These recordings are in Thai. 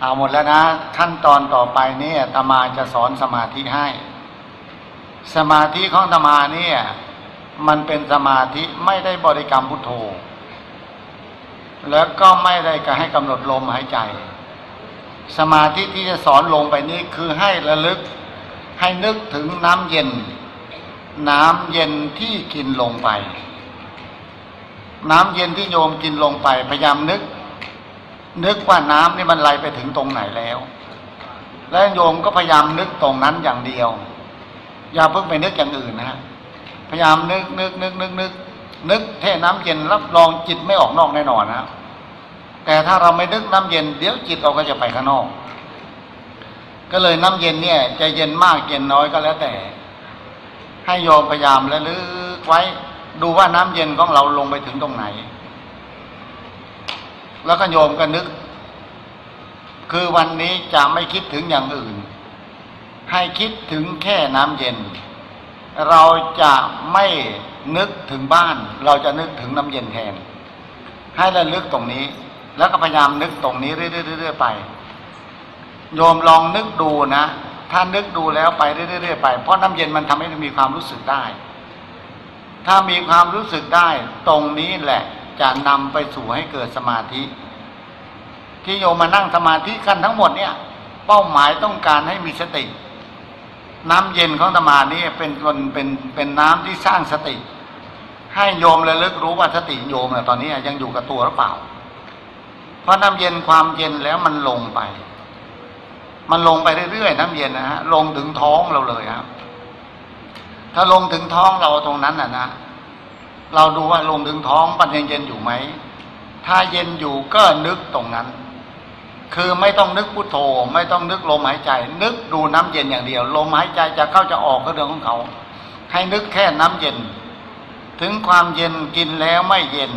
เอาหมดแล้วนะ ขั้นตอนต่อไปเนี่ยตมาจะสอนสมาธิให้ สมาธิของตมาเนี่ยมันเป็นสมาธิไม่ได้บริกรรมพุทโธ แล้วก็ไม่ได้ก็ให้กำหนดลมหายใจ สมาธิที่จะสอนลงไปนี้คือให้ระลึกให้นึกถึงน้ำเย็น น้ำเย็นที่กินลงไป น้ำเย็นที่โยมกินลงไปพยายามนึก นึกว่าน้ำนี่มันไหลไปถึงตรงไหนแล้ว และโยมก็พยายามนึกตรงนั้นอย่างเดียว อย่าเพิ่งไปนึกอย่างอื่นนะฮะพยายามนึกนึกนึกนึกนึกนึกแค่น้ำเย็นรับรองจิตไม่ออกนอกแน่นอนนะแต่ถ้าเราไม่นึกน้ำเย็นเดี๋ยวจิตเราก็จะไปข้างนอก ก็เลยน้ำเย็นเนี่ยจะเย็นมากเย็นน้อยก็แล้วแต่ ให้โยมพยายามระลึกไว้ดูว่าน้ำเย็นของเราลงไปถึงตรงไหน แล้วก็โยมก็นึก คือวันนี้จะไม่คิดถึงอย่างอื่น ให้คิดถึงแค่น้ำเย็น เราจะไม่นึกถึงบ้าน เราจะนึกถึงน้ำเย็นแทน ให้ระลึกตรงนี้ แล้วก็พยายามนึกตรงนี้เรื่อยๆไป โยมลองนึกดูนะถ้านึกดูแล้วไปเรื่อยๆไป เพราะน้ำเย็นมันทำให้มีความรู้สึกได้ ถ้ามีความรู้สึกได้ ตรงนี้แหละจะนำไปสู่ให้เกิดสมาธิ ที่โยมมานั่งสมาธิกันทั้งหมดเนี่ย เป้าหมายต้องการให้มีสติ น้ำเย็นของธรรมานี้เป็นคนเป็นเป็นน้ำที่สร้างสติ ให้โยมระลึกรู้ว่าสติโยมเนี่ยตอนนี้ยังอยู่กับตัวหรือเปล่า เพราะน้ำเย็นความเย็นแล้วมันลงไป มันลงไปเรื่อยๆน้ำเย็นนะฮะลงถึงท้องเราเลยครับ ถ้าลงถึงท้องเราตรงนั้นน่ะนะเราดูว่าลงถึงท้องมันยังเย็นอยู่ไหมถ้าเย็นอยู่ก็นึกตรงนั้น คือไม่ต้องนึกพุทโธ ไม่ต้องนึกลมหายใจ นึกดูน้ำเย็นอย่างเดียว ลมหายใจจะเข้าจะออกก็เรื่องของเขา ให้นึกแค่น้ำเย็น ถึงความเย็นกินแล้วไม่เย็น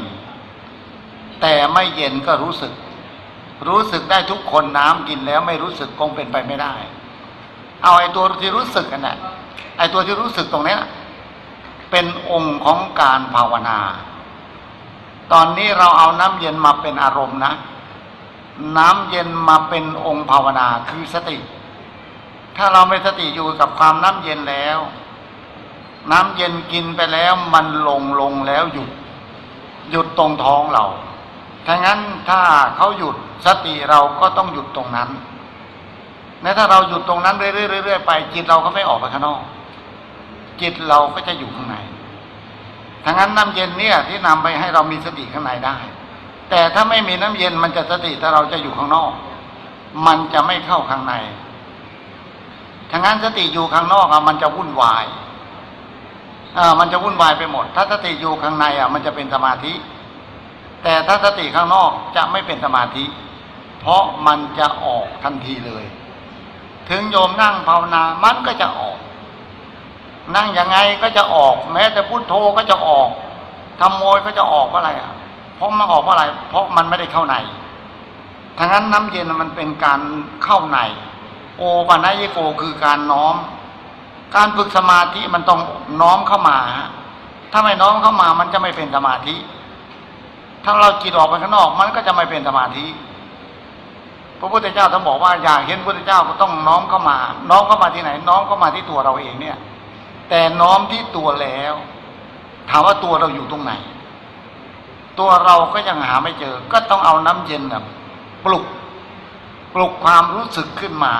แต่ไม่เย็นก็รู้สึก รู้สึกได้ทุกคนน้ำกินแล้วไม่รู้สึกคงเป็นไปไม่ได้ เอาไอ้ตัวที่รู้สึกกันะ่ะไอ้ตัวที่รู้สึกตรงนี้เป็นองค์ของการภาวนา ตอนนี้เราเอาน้ำเย็นมาเป็นอารมณ์นะ น้ำเย็นมาเป็นองค์ภาวนาคือสติ ถ้าเราไม่สติอยู่กับความน้ำเย็นแล้ว น้ำเย็นกินไปแล้วมันลงลงแล้วหยุด หยุดตรงท้องเราถ้างั้นถ้าเขาหยุดสติเราก็ต้องหยุดตรงนั้นแม้ถ้าเราหยุดตรงนั้นเรื่อยๆไป จิตเราก็ไม่ออกไปข้างนอก จิตเราก็จะอยู่ข้างในถ้างั้นน้ำเย็นเนี่ยที่นำไปให้เรามีสติข้างในได้ แต่ถ้าไม่มีน้ำเย็นมันจะสติถ้าเราจะอยู่ข้างนอก มันจะไม่เข้าข้างในถ้างั้นสติอยู่ข้างนอกอะมันจะวุ่นวายอ่ามันจะวุ่นวายไปหมด ถ้าสติอยู่ข้างในอะมันจะเป็นสมาธิ แต่ถ้าสติข้างนอกจะไม่เป็นสมาธิ เพราะมันจะออกทันทีเลย ถึงโยมนั่งภาวนามันก็จะออก นั่งยังไงก็จะออก แม้แต่พุทโธก็จะออกทำโมยก็จะออกอะไรอะ เพราะมันออกเพราะอะไร เพราะมันไม่ได้เข้าในทั้งนั้นน้ำเย็นมันเป็นการเข้าในโอปัญญโกคือการน้อม การฝึกสมาธิมันต้องน้อมเข้ามา ถ้าไม่น้อมเข้ามามันจะไม่เป็นสมาธิ ถ้าเราจิตออกไปข้างนอกมันก็จะไม่เป็นสมาธิพระพุทธเจ้าท่านบอกว่าอยากเห็นพระพุทธเจ้าก็ต้องน้อมเข้ามา น้อมเข้ามาที่ไหน น้อมเข้ามาที่ตัวเราเองเนี่ย แต่น้อมที่ตัวแล้ว ถามว่าตัวเราอยู่ตรงไหน ตัวเราก็ยังหาไม่เจอ ก็ต้องเอาน้ำเย็นนะปลุก ปลุกความรู้สึกขึ้นมา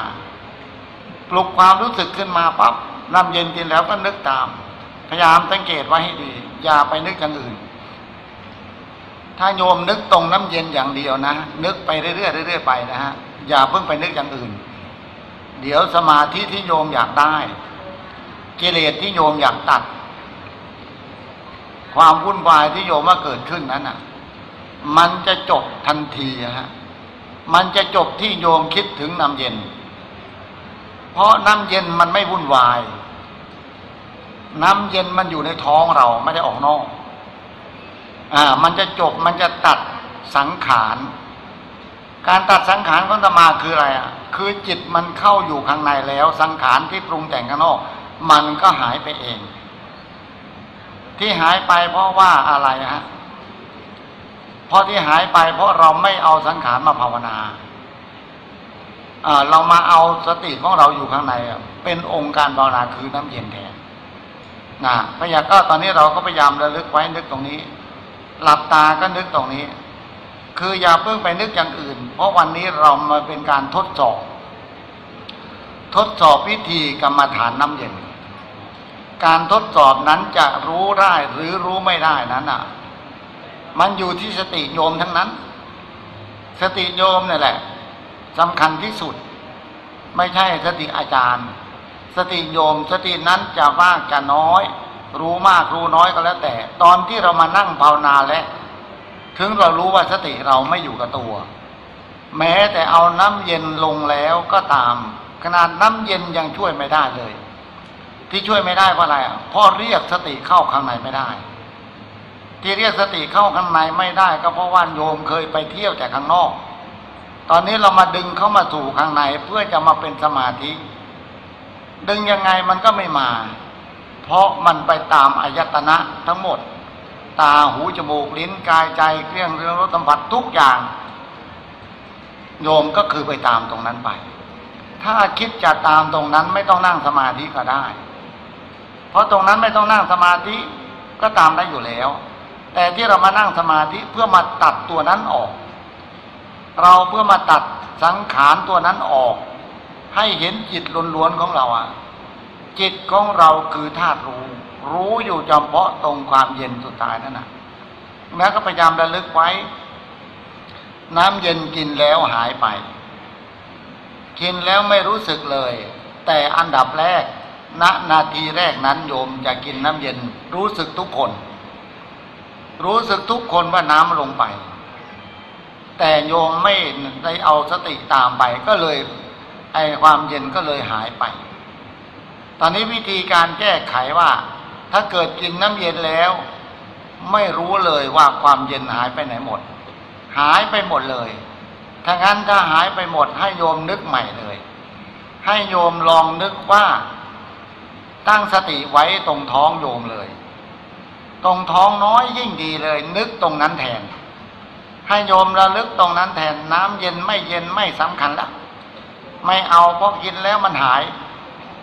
ปลุกความรู้สึกขึ้นมาปั๊บน้ำเย็นกินแล้วก็นึกตาม พยายามสังเกตไว้ให้ดี อย่าไปนึกอย่างอื่น ถ้าโยมนึกตรงน้ำเย็นอย่างเดียวนะ นึกไปเรื่อยๆเรื่อยๆไปนะฮะอย่าเพิ่งไปนึกอย่างอื่น เดี๋ยวสมาธิที่โยมอยากได้กิเลสที่โยมอยากตัด ความวุ่นวายที่โยมว่าเกิดขึ้นนั้นอะ มันจะจบทันทีฮะมันจะจบที่โยมคิดถึงน้ำเย็น เพราะน้ำเย็นมันไม่วุ่นวาย น้ำเย็นมันอยู่ในท้องเราไม่ได้ออกนอก อ่า มันจะจบมันจะตัดสังขารการตัดสังขารของตมาคืออะไรอะ คือจิตมันเข้าอยู่ข้างในแล้ว สังขารที่ปรุงแต่งข้างนอก มันก็หายไปเอง ที่หายไปเพราะว่าอะไรฮะเพราะที่หายไปเพราะเราไม่เอาสังขารมาภาวนาเรามาเอาสติของเราอยู่ข้างในเป็นองค์การภาวนาคือน้ำเย็นแทนนะพยายามก็ตอนนี้เราก็พยายามระลึกไว้นึกตรงนี้ หลับตาก็นึกตรงนี้ คืออย่าเพิ่งไปนึกอย่างอื่น เพราะวันนี้เรามาเป็นการทดสอบ ทดสอบวิธีกรรมฐานน้ำเย็น การทดสอบนั้นจะรู้ได้หรือรู้ไม่ได้นั้นอะ มันอยู่ที่สติโยมทั้งนั้น สติโยมนี่แหละสำคัญที่สุด ไม่ใช่สติอาจารย์ สติโยมสตินั้นจะมากจะน้อย รู้มากรู้น้อยก็แล้วแต่ ตอนที่เรามานั่งภาวนาแล้วถึงเรารู้ว่าสติเราไม่อยู่กับตัว แม้แต่เอาน้ำเย็นลงแล้วก็ตาม ขนาดน้ำเย็นยังช่วยไม่ได้เลย ที่ช่วยไม่ได้เพราะอะไรอะเพราะเรียกสติเข้าข้างในไม่ได้ ที่เรียกสติเข้าข้างในไม่ได้ ก็เพราะว่าโยมเคยไปเที่ยวแต่ข้างนอก ตอนนี้เรามาดึงเข้ามาสู่ข้างในเพื่อจะมาเป็นสมาธิ ดึงยังไงมันก็ไม่มา เพราะมันไปตามอายตนะทั้งหมด ตาหูจมูกลิ้นกายใจเครื่องเรื่องรสสัมผัสทุกอย่าง โยมก็คือไปตามตรงนั้นไปถ้าคิดจะตามตรงนั้นไม่ต้องนั่งสมาธิก็ได้ เพราะตรงนั้นไม่ต้องนั่งสมาธิก็ตามได้อยู่แล้ว แต่ที่เรามานั่งสมาธิเพื่อมาตัดตัวนั้นออก เราเพื่อมาตัดสังขารตัวนั้นออก ให้เห็นจิตล้วนๆของเราอะจิตของเราคือธาตุรู้ รู้อยู่เฉพาะตรงความเย็นสุดท้ายนั่นนะแล้วก็พยายามระลึกไว้ น้ำเย็นกินแล้วหายไป กินแล้วไม่รู้สึกเลย แต่อันดับแรก ณนาทีแรกนั้นโยมจะกินน้ำเย็นรู้สึกทุกคน รู้สึกทุกคนว่าน้ำลงไป แต่โยมไม่ได้เอาสติตามไปก็เลยไอความเย็นก็เลยหายไป ตอนนี้วิธีการแก้ไขว่า ถ้าเกิดกินน้ำเย็นแล้ว ไม่รู้เลยว่าความเย็นหายไปไหนหมด หายไปหมดเลยถ้างั้นถ้าหายไปหมดให้โยมนึกใหม่เลย ให้โยมลองนึกว่า ตั้งสติไว้ตรงท้องโยมเลย ตรงท้องน้อยยิ่งดีเลย นึกตรงนั้นแทน ให้โยมระลึกตรงนั้นแทน น้ำเย็นไม่เย็นไม่สำคัญละไม่เอาเพราะกินแล้วมันหาย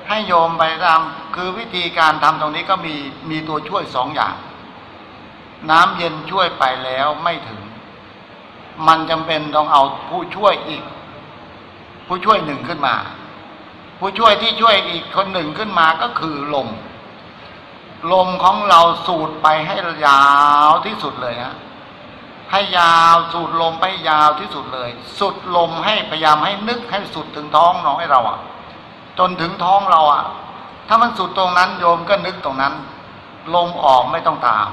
ให้โยมไปตามคือวิธีการทำตรงนี้ก็มีมีตัวช่วยสองอย่าง น้ำเย็นช่วยไปแล้วไม่ถึง มันจำเป็นต้องเอาผู้ช่วยอีก ผู้ช่วยหนึ่งขึ้นมา ผู้ช่วยที่ช่วยอีกคนหนึ่งขึ้นมาก็คือลม ลมของเราสูดไปให้ยาวที่สุดเลยฮะให้ยาวสูดลมไปยาวที่สุดเลย สุดลมให้พยายามให้นึกให้สุดถึงท้องน้อยเราอะ จนถึงท้องเราอะ ถ้ามันสุดตรงนั้นโยมก็นึกตรงนั้น ลมออกไม่ต้องตาม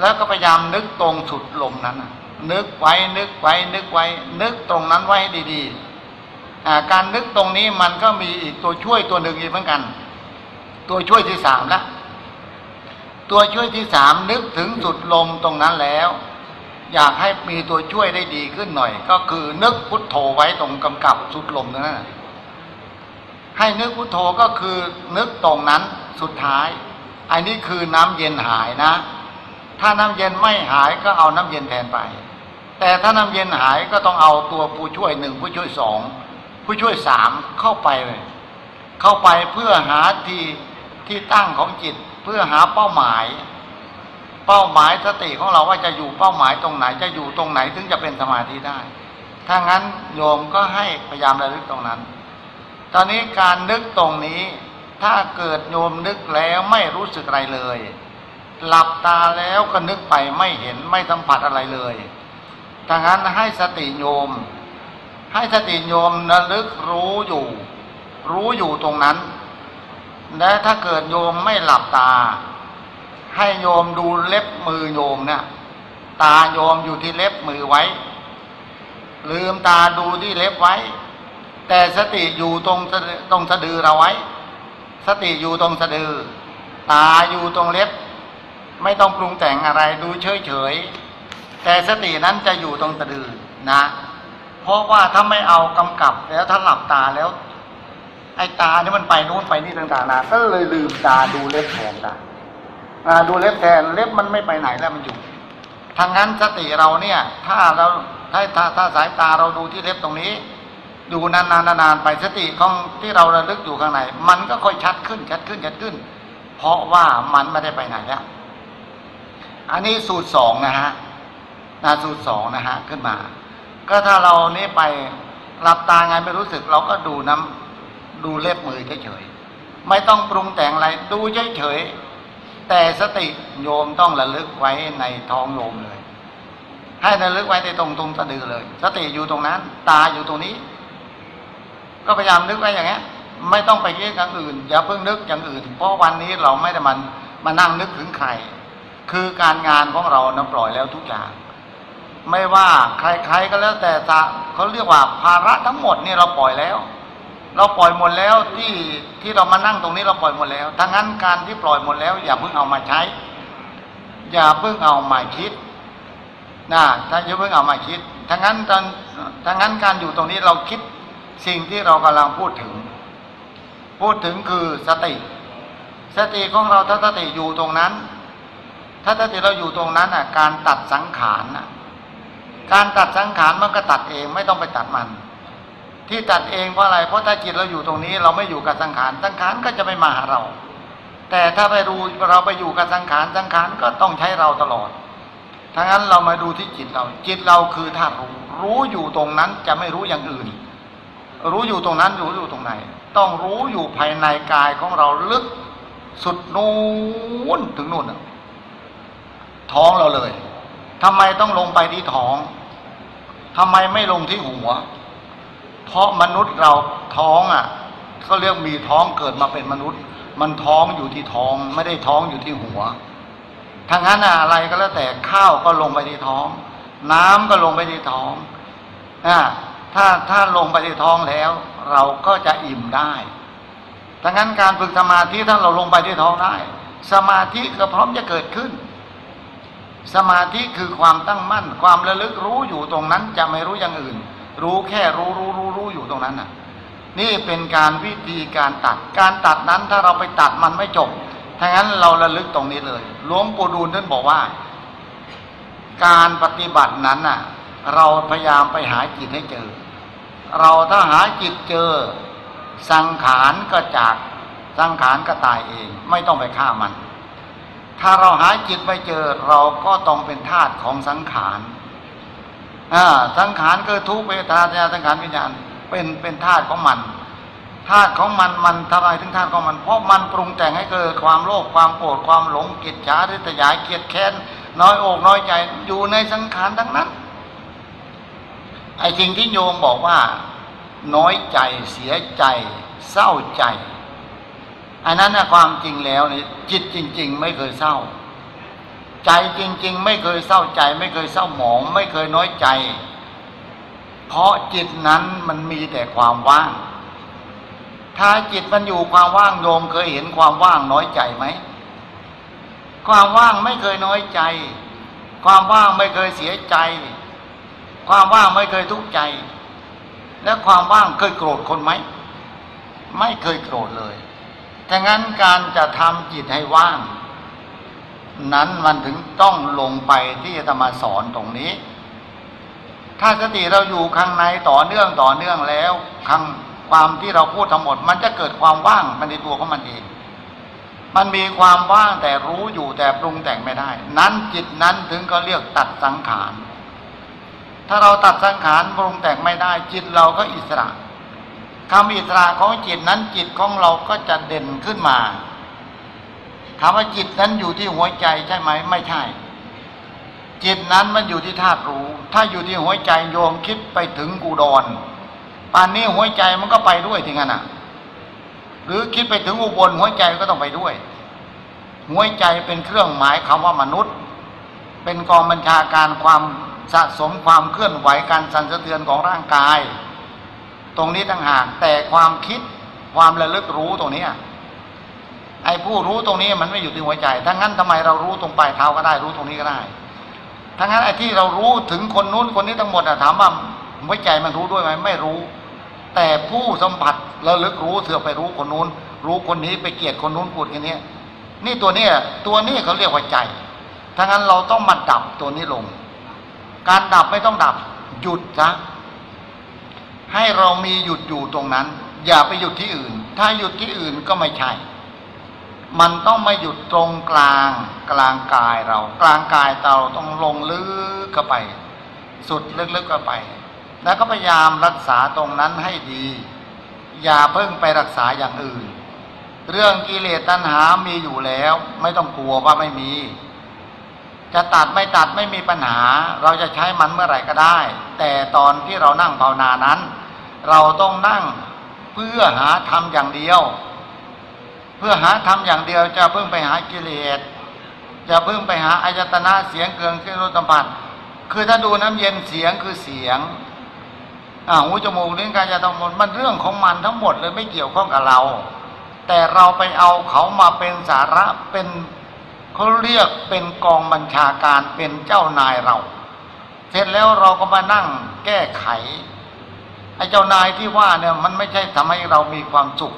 แล้วก็พยายามนึกตรงสุดลมนั้นนึกไว้นึกไว้นึกไว้ นึกตรงนั้นไว้ดีๆ การนึกตรงนี้มันก็มีอีกตัวช่วยตัวหนึ่งอีกเหมือนกัน ตัวช่วยที่สามละตัวช่วยที่สามนึกถึงสุดลมตรงนั้นแล้ว อยากให้มีตัวช่วยได้ดีขึ้นหน่อย ก็คือนึกพุทโธไว้ตรงกำกับสุดลมตรงนั้นนะให้นึกพุทโธก็คือนึกตรงนั้นสุดท้ายอันนี้คือน้ำเย็นหายนะ ถ้าน้ำเย็นไม่หายก็เอาน้ำเย็นแทนไป แต่ถ้าน้ำเย็นหายก็ต้องเอาตัวผู้ช่วยหนึ่งผู้ช่วยสอง ผู้ช่วยสามเข้าไปเลย เข้าไปเพื่อหาที่ที่ตั้งของจิต เพื่อหาเป้าหมาย เป้าหมายสติของเราว่าจะอยู่เป้าหมายตรงไหน จะอยู่ตรงไหนถึงจะเป็นสมาธิได้ ถ้างั้นโยมก็ให้พยายามระลึกตรงนั้น ตอนนี้การนึกตรงนี้ถ้าเกิดโยมนึกแล้วไม่รู้สึกอะไรเลย หลับตาแล้วก็นึกไปไม่เห็นไม่สัมผัสอะไรเลยถ้างั้นให้สติโยม ให้สติโยมระลึกรู้อยู่ รู้อยู่ตรงนั้น และถ้าเกิดโยมไม่หลับตา ให้โยมดูเล็บมือโยมเนะี่ยตาโยมอยู่ที่เล็บมือไว้ ลืมตาดูที่เล็บไว้ แต่สติอยู่ตรงตรงสะดือเราไว้ สติอยู่ตรงสะดือ ตาอยู่ตรงเล็บ ไม่ต้องปรุงแต่งอะไรดูเฉยเฉยแต่สตินั้นจะอยู่ตรงสะดือนะ เพราะว่าถ้าไม่เอากำกับแล้วถ้าหลับตาแล้ว ไอ้ตาเนี่ยมันไปนู่นไปนี่ต่างๆนะก็เลยลืมตาดูเล็บแทนได้อ่าดูเล็บแทนเล็บมันไม่ไปไหนแล้วมันอยู่ทางนั้นสติเราเนี่ย ถ้าเราถ้าถ้าถ้าสายตาเราดูที่เล็บตรงนี้ดูนานๆนานๆไปสติของที่เราระลึกอยู่ข้างในมันก็ค่อยชัดขึ้นชัดขึ้นชัดขึ้น เพราะว่ามันไม่ได้ไปไหนแล้วอันนี้สูตรสองนะฮะนะสูตรสองนะฮะขึ้นมา ก็ถ้าเรานี่ไปหลับตาไงไม่รู้สึก เราก็ดูน้ำดูเล็บมือเฉยๆไม่ต้องปรุงแต่งอะไร ดูเฉยๆแต่สติโยมต้องระลึกไว้ในท้องโยมเลย ให้ระลึกไว้ในตรงตรงสะดือเลย สติอยู่ตรงนั้น ตาอยู่ตรงนี้ ก็พยายามนึกไว้อย่างเงี้ย ไม่ต้องไปคิดอย่างอื่น อย่าเพิ่งนึกอย่างอื่น เพราะวันนี้เราไม่ได้มันมานั่งนึกถึงใครคือการงานของเรานะปล่อยแล้วทุกอย่าง ไม่ว่าใครๆก็แล้วแต่จะเขาเรียกว่าภาระทั้งหมดนี่เราปล่อยแล้ว เราปล่อยหมดแล้วที่ที่เรามานั่งตรงนี้เราปล่อยหมดแล้วทั้งนั้นการที่ปล่อยหมดแล้ว อย่าเพิ่งเอามาใช้ อย่าเพิ่งเอามาคิดนะถ้าอย่าเพิ่งเอามาคิดทั้งนั้นตอนทั้งนั้นการอยู่ตรงนี้เราคิดสิ่งที่เรากำลังพูดถึง พูดถึงคือสติ สติของเราถ้าสติอยู่ตรงนั้น ถ้าสติเราอยู่ตรงนั้นอะการตัดสังขารน่ะ การตัดสังขารมันก็ตัดเองไม่ต้องไปตัดมัน ที่ตัดเองเพราะอะไร เพราะถ้าจิตเราอยู่ตรงนี้ เราไม่อยู่กับสังขารสังขารก็จะไม่มาหาเรา แต่ถ้าไปรู้เราไปอยู่กับสังขารสังขารก็ต้องใช้เราตลอดทั้งนั้นเรามาดูที่จิตเรา จิตเราคือธาตุรู้รู้อยู่ตรงนั้นจะไม่รู้อย่างอื่น รู้อยู่ตรงนั้นรู้อยู่ตรงไหน ต้องรู้อยู่ภายในกายของเราลึกสุดนู้นถึงนู่นท้องเราเลยทำไมต้องลงไปที่ท้อง ทำไมไม่ลงที่หัว เพราะมนุษย์เราท้องอะเขาเรียกมีท้องเกิดมาเป็นมนุษย์ มันท้องอยู่ที่ท้อง ไม่ได้ท้องอยู่ที่หัวทั้งนั้นอะไรก็แล้วแต่ข้าวก็ลงไปที่ท้อง น้ำก็ลงไปที่ท้องอ่าถ้าถ้าลงไปที่ท้องแล้ว เราก็จะอิ่มได้ดังนั้นการฝึกสมาธิถ้าเราลงไปที่ท้องได้ สมาธิก็พร้อมจะเกิดขึ้น สมาธิคือความตั้งมั่น ความระลึกรู้อยู่ตรงนั้นจะไม่รู้อย่างอื่น รู้แค่รู้รู้รู้รู้อยู่ตรงนั้นน่ะ นี่เป็นการวิธีการตัด การตัดนั้นถ้าเราไปตัดมันไม่จบถ้างั้นเราระลึกตรงนี้เลยหลวงปู่ดูลท่านบอกว่า การปฏิบัตินั้นน่ะ เราพยายามไปหาจิตให้เจอ เราถ้าหาจิตเจอ สังขารก็จากสังขารก็ตายเอง ไม่ต้องไปฆ่ามัน ถ้าเราหาจิตไม่เจอเราก็ต้องเป็นทาสของสังขารอ่าสังขารคือทุกเวทนาสังขารวิญญาณเป็นเป็นธาตุของมันธาตุของมันมันทำไมถึงธาตุของมัน เพราะมันปรุงแต่งให้เกิดความโลภความโกรธความหลงกิจฉาทิฏยาเกียดแค้นน้อยอกน้อยใจอยู่ในสังขารทั้งนั้นไอ้สิ่งที่โยมบอกว่า น้อยใจเสียใจ เศร้าใจ อันนั้นนะความจริงแล้วนี่จิตจริง ๆ ไม่เคยเศร้า ใจจริง ๆ ไม่เคยเศร้าใจ ไม่เคยเศร้าหมอง ไม่เคยน้อยใจ เพราะจิตนั้นมันมีแต่ความว่าง ถ้าจิตมันอยู่ความว่างโยมเคยเห็นความว่างน้อยใจไหมความว่างไม่เคยน้อยใจ ความว่างไม่เคยเสียใจ ความว่างไม่เคยทุกข์ใจ และความว่างเคยโกรธคนไหม ไม่เคยโกรธเลย ถ้างั้นการจะทำจิตให้ว่าง นั้นมันถึงต้องลงไปที่จะมาสอนตรงนี้ ถ้าสติเราอยู่ข้างในต่อเนื่องต่อเนื่องแล้วข้างความที่เราพูดทั้งหมด มันจะเกิดความว่างมันในตัวของมันเอง มันมีความว่างแต่รู้อยู่แต่ปรุงแต่งไม่ได้ นั้นจิตนั้นถึงก็เรียกตัดสังขาร ถ้าเราตัดสังขารปรุงแต่งไม่ได้ จิตเราก็อิสระ คำอิสระของจิตนั้นจิตของเราก็จะเด่นขึ้นมาถามว่าจิตนั้นอยู่ที่หัวใจใช่ไหมไม่ใช่ จิตนั้นมันอยู่ที่ธาตุรู้ ถ้าอยู่ที่หัวใจโยมคิดไปถึงกูดอนป่านนี้หัวใจมันก็ไปด้วยทีงั้นอะหรือคิดไปถึงอุบลหัวใจก็ต้องไปด้วย หัวใจเป็นเครื่องหมายคำว่ามนุษย์ เป็นกองบัญชาการความสะสมความเคลื่อนไหวการสั่นสะเทือนของร่างกาย ตรงนี้ต่างหากแต่ความคิดความระลึกรู้ตรงนี้ไอ้ผู้รู้ตรงนี้มันไม่อยู่ที่หัวใจถ้างั้นทำไมเรารู้ตรงปลายเท้าก็ได้รู้ตรงนี้ก็ได้ถ้างั้นไอ้ที่เรารู้ถึงคนนู้นคนนี้ทั้งหมดอะถามว่าหัวใจมันรู้ด้วยไหมไม่รู้ แต่ผู้สัมผัสระลึกรู้เสือไปรู้คนนู้น รู้คนนี้ไปเกลียดคนนู้นพูดอย่างนี้นี่ตัวนี้ตัวนี้เขาเรียกว่าใจถ้างั้นเราต้องมาดับตัวนี้ลง การดับไม่ต้องดับ หยุดซะ ให้เรามีหยุดอยู่ตรงนั้น อย่าไปหยุดที่อื่น ถ้าหยุดที่อื่นก็ไม่ใช่ มันต้องมาหยุดตรงกลาง กลางกายเรา กลางกายเราต้องลงลึกเข้าไป สุดลึกๆเข้าไป แล้วก็พยายามรักษาตรงนั้นให้ดี อย่าเพิ่งไปรักษาอย่างอื่น เรื่องกิเลสตัณหามีอยู่แล้ว ไม่ต้องกลัวว่าไม่มีจะตัดไม่ตัดไม่มีปัญหา เราจะใช้มันเมื่อไหร่ก็ได้ แต่ตอนที่เรานั่งภาวนานั้น เราต้องนั่งเพื่อหาธรรมอย่างเดียว เพื่อหาธรรมอย่างเดียวจะเพิ่งไปหากิเลสจะเพิ่งไปหาอายตนะเสียงเกลืองขึ้นรสสัมผัสคือถ้าดูน้ำเย็นเสียงคือเสียงอ่าหูจมูกลิ้นกายจทั้องหมดมันเรื่องของมันทั้งหมดเลยไม่เกี่ยวข้องกับเรา แต่เราไปเอาเขามาเป็นสาระเป็นเขาเรียกเป็นกองบัญชาการเป็นเจ้านายเรา เสร็จแล้วเราก็มานั่งแก้ไข ไอ้เจ้านายที่ว่าเนี่ยมันไม่ใช่ทำให้เรามีความสุข